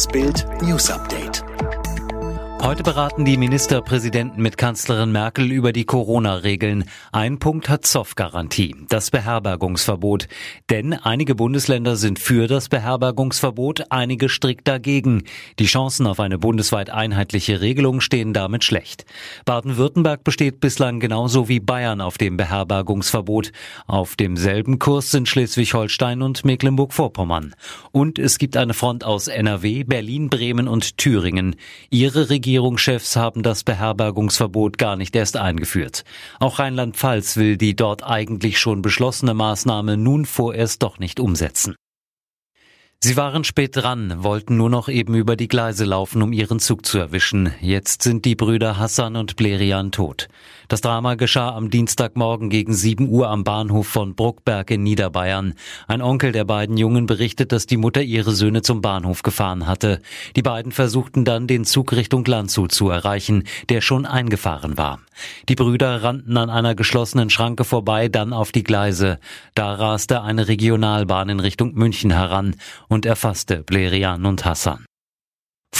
Das Bild News Update. Heute beraten die Ministerpräsidenten mit Kanzlerin Merkel über die Corona-Regeln. Ein Punkt hat Zoff-Garantie, das Beherbergungsverbot. Denn einige Bundesländer sind für das Beherbergungsverbot, einige strikt dagegen. Die Chancen auf eine bundesweit einheitliche Regelung stehen damit schlecht. Baden-Württemberg besteht bislang genauso wie Bayern auf dem Beherbergungsverbot. Auf demselben Kurs sind Schleswig-Holstein und Mecklenburg-Vorpommern. Und es gibt eine Front aus NRW, Berlin, Bremen und Thüringen. Ihre Regierung Regierungschefs haben das Beherbergungsverbot gar nicht erst eingeführt. Auch Rheinland-Pfalz will die dort eigentlich schon beschlossene Maßnahme nun vorerst doch nicht umsetzen. Sie waren spät dran, wollten nur noch eben über die Gleise laufen, um ihren Zug zu erwischen. Jetzt sind die Brüder Hassan und Blerian tot. Das Drama geschah am Dienstagmorgen gegen 7 Uhr am Bahnhof von Bruckberg in Niederbayern. Ein Onkel der beiden Jungen berichtet, dass die Mutter ihre Söhne zum Bahnhof gefahren hatte. Die beiden versuchten dann, den Zug Richtung Landshut zu erreichen, der schon eingefahren war. Die Brüder rannten an einer geschlossenen Schranke vorbei, dann auf die Gleise. Da raste eine Regionalbahn in Richtung München heran und erfasste Blerian und Hassan.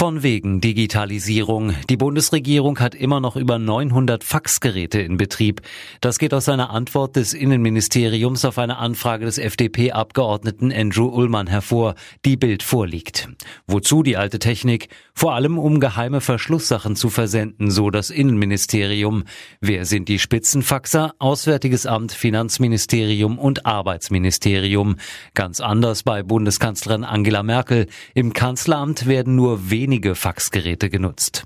Von wegen Digitalisierung. Die Bundesregierung hat immer noch über 900 Faxgeräte in Betrieb. Das geht aus einer Antwort des Innenministeriums auf eine Anfrage des FDP-Abgeordneten Andrew Ullmann hervor, die Bild vorliegt. Wozu die alte Technik? Vor allem um geheime Verschlusssachen zu versenden, so das Innenministerium. Wer sind die Spitzenfaxer? Auswärtiges Amt, Finanzministerium und Arbeitsministerium. Ganz anders bei Bundeskanzlerin Angela Merkel. Im Kanzleramt werden nur wenige Faxgeräte genutzt.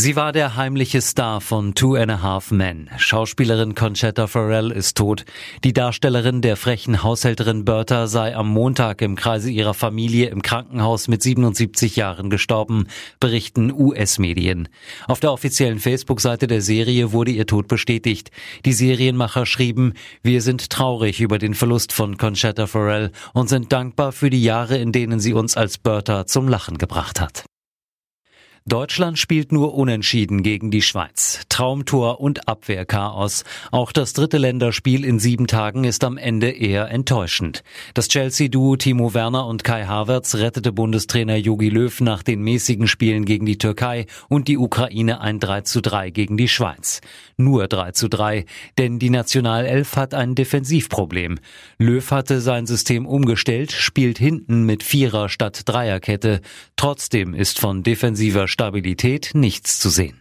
Sie war der heimliche Star von Two and a Half Men. Schauspielerin Conchetta Farrell ist tot. Die Darstellerin der frechen Haushälterin Bertha sei am Montag im Kreise ihrer Familie im Krankenhaus mit 77 Jahren gestorben, berichten US-Medien. Auf der offiziellen Facebook-Seite der Serie wurde ihr Tod bestätigt. Die Serienmacher schrieben, wir sind traurig über den Verlust von Conchetta Farrell und sind dankbar für die Jahre, in denen sie uns als Bertha zum Lachen gebracht hat. Deutschland spielt nur unentschieden gegen die Schweiz. Traumtor und Abwehrchaos. Auch das dritte Länderspiel in sieben Tagen ist am Ende eher enttäuschend. Das Chelsea-Duo Timo Werner und Kai Havertz rettete Bundestrainer Jogi Löw nach den mäßigen Spielen gegen die Türkei und die Ukraine ein 3 zu 3 gegen die Schweiz. Nur 3 zu 3, denn die Nationalelf hat ein Defensivproblem. Löw hatte sein System umgestellt, spielt hinten mit Vierer statt Dreierkette. Trotzdem ist von defensiver Stabilität nichts zu sehen.